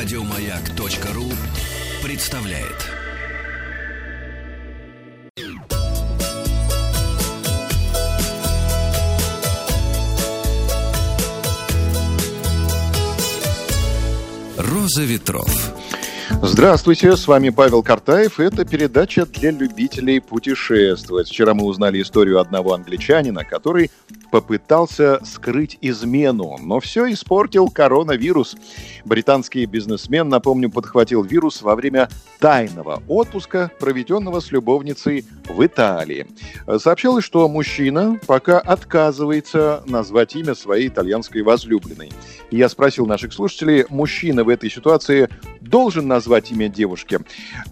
Радиомаяк.ру представляет. Роза ветров. Здравствуйте, с вами Павел Картаев. Это передача для любителей путешествовать. Вчера мы узнали историю одного англичанина, который попытался скрыть измену, но все испортил коронавирус. Британский бизнесмен, напомню, подхватил вирус во время тайного отпуска, проведенного с любовницей в Италии. Сообщалось, что мужчина пока отказывается назвать имя своей итальянской возлюбленной. Я спросил наших слушателей, мужчина в этой ситуации должен назвать имя девушки?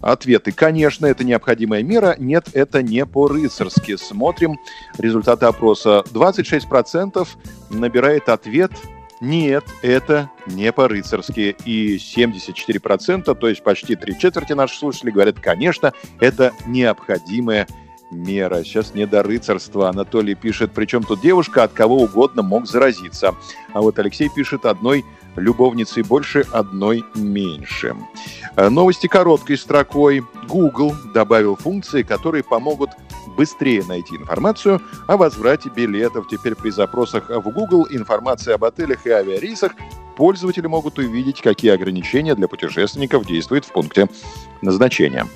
Ответы. Конечно, это необходимая мера. Нет, это не по-рыцарски. Смотрим результаты опроса. 26% набирает ответ нет, это не по-рыцарски. И 74%, то есть почти три четверти наших слушателей говорят, конечно, это необходимая мера. Сейчас не до рыцарства. Анатолий пишет, причем тут девушка от кого угодно мог заразиться. А вот Алексей пишет, одной любовницей больше, одной меньше. Э, новости короткой строкой. Google добавил функции, которые помогут быстрее найти информацию о возврате билетов. Теперь при запросах в Google информация об отелях и авиарейсах пользователи могут увидеть, какие ограничения для путешественников действуют в пункте назначения.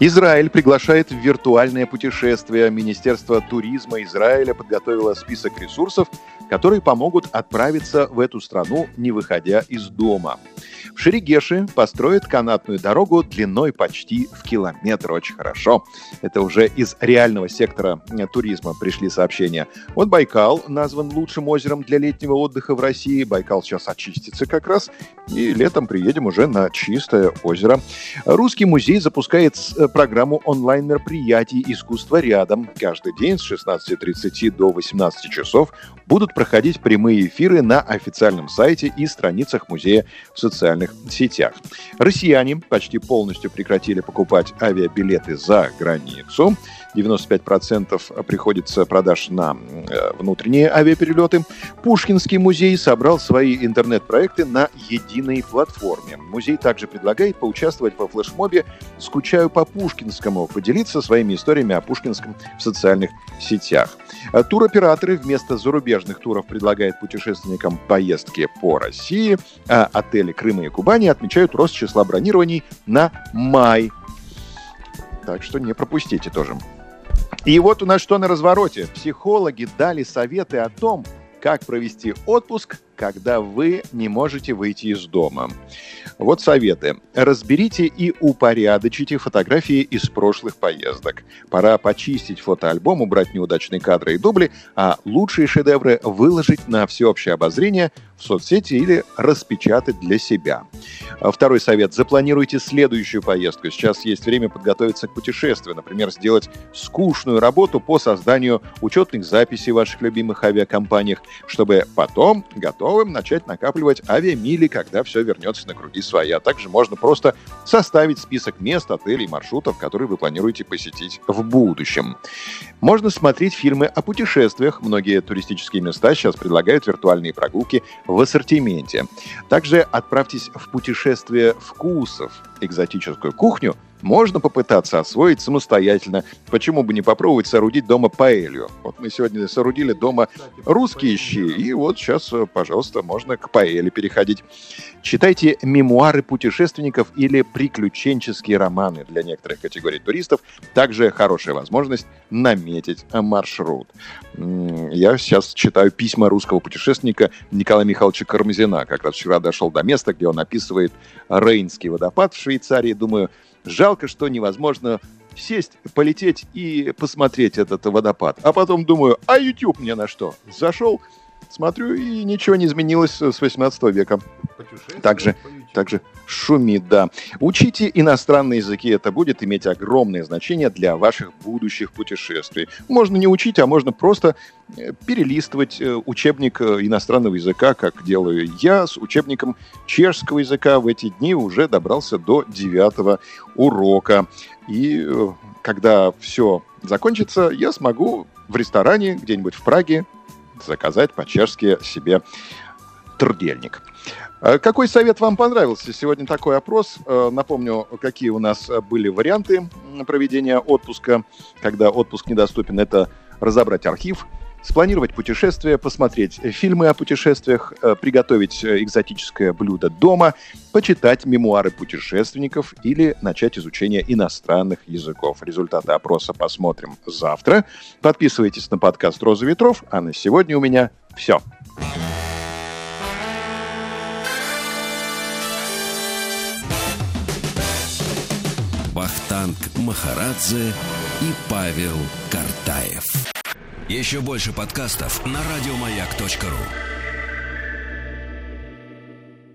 Израиль приглашает в виртуальное путешествие. Министерство туризма Израиля подготовило список ресурсов, которые помогут отправиться в эту страну, не выходя из дома. В Шерегеше построят канатную дорогу длиной почти в километр. Очень хорошо. Это уже из реального сектора э, туризма пришли сообщения. Вот Байкал назван лучшим озером для летнего отдыха в России. Байкал сейчас очистится как раз. И летом приедем уже на чистое озеро. Русский музей запускает э, программу онлайн-мероприятий «Искусство рядом». Каждый день с 16.30 до 18 часов будут проходить прямые эфиры на официальном сайте и страницах музея в социальных сетях. Россияне почти полностью прекратили покупать авиабилеты за границу. 95% приходится продаж на э, внутренние авиаперелеты. Пушкинский музей собрал свои интернет-проекты на единой платформе. Музей также предлагает поучаствовать во флешмобе «Скучаю по Пушкинскому», поделиться своими историями о Пушкинском в социальных сетях. Туроператоры вместо зарубежных туров предлагают путешественникам поездки по России, а отели Крыма и Кубани отмечают рост числа бронирований на май. Так что не пропустите тоже. И вот у нас что на развороте. Психологи дали советы о том, как провести отпуск, когда вы не можете выйти из дома. Вот советы. Разберите и упорядочите фотографии из прошлых поездок. Пора почистить фотоальбом, убрать неудачные кадры и дубли, а лучшие шедевры выложить на всеобщее обозрение в соцсети или распечатать для себя. Второй совет. Запланируйте следующую поездку. Сейчас есть время подготовиться к путешествию. Например, сделать скучную работу по созданию учетных записей в ваших любимых авиакомпаниях, чтобы потом готовым начать накапливать авиамили, когда все вернется на круги своя. Также можно просто составить список мест, отелей, маршрутов, которые вы планируете посетить в будущем. Можно смотреть фильмы о путешествиях. Многие туристические места сейчас предлагают виртуальные прогулки в ассортименте. Также отправьтесь в путешествие вкусов. Экзотическую кухню можно попытаться освоить самостоятельно. Почему бы не попробовать соорудить дома паэлью? Вот мы сегодня соорудили дома русские щи, и вот сейчас, пожалуйста, можно к паэле переходить. Читайте мемуары путешественников или приключенческие романы для некоторых категорий туристов. Также хорошая возможность наметить маршрут. Я сейчас читаю письма русского путешественника Николая Михайловича Кармазина. Как раз вчера дошел до места, где он описывает Рейнский водопад в Швейцарии. Думаю, жалко, что невозможно сесть, полететь и посмотреть этот водопад. А потом думаю, а YouTube мне на что? Зашел, смотрю, и ничего не изменилось с 18 века. Также, также шумит, да. Учите иностранные языки, это будет иметь огромное значение для ваших будущих путешествий. Можно не учить, а можно просто э, перелистывать э, учебник э, иностранного языка, как делаю я с учебником чешского языка. В эти дни уже добрался до девятого урока. И когда все закончится, я смогу в ресторане где-нибудь в Праге заказать по-чешски себе Трудельник. Э, какой совет вам понравился? Сегодня такой опрос. Э, напомню, какие у нас были варианты проведения отпуска. Когда отпуск недоступен, это разобрать архив, спланировать путешествие, посмотреть фильмы о путешествиях, э, приготовить экзотическое блюдо дома, почитать мемуары путешественников или начать изучение иностранных языков. Результаты опроса посмотрим завтра. Подписывайтесь на подкаст «Роза ветров», а на сегодня у меня все. Вахтанг Махарадзе и Павел Картаев. Еще больше подкастов на радиомаяк.ру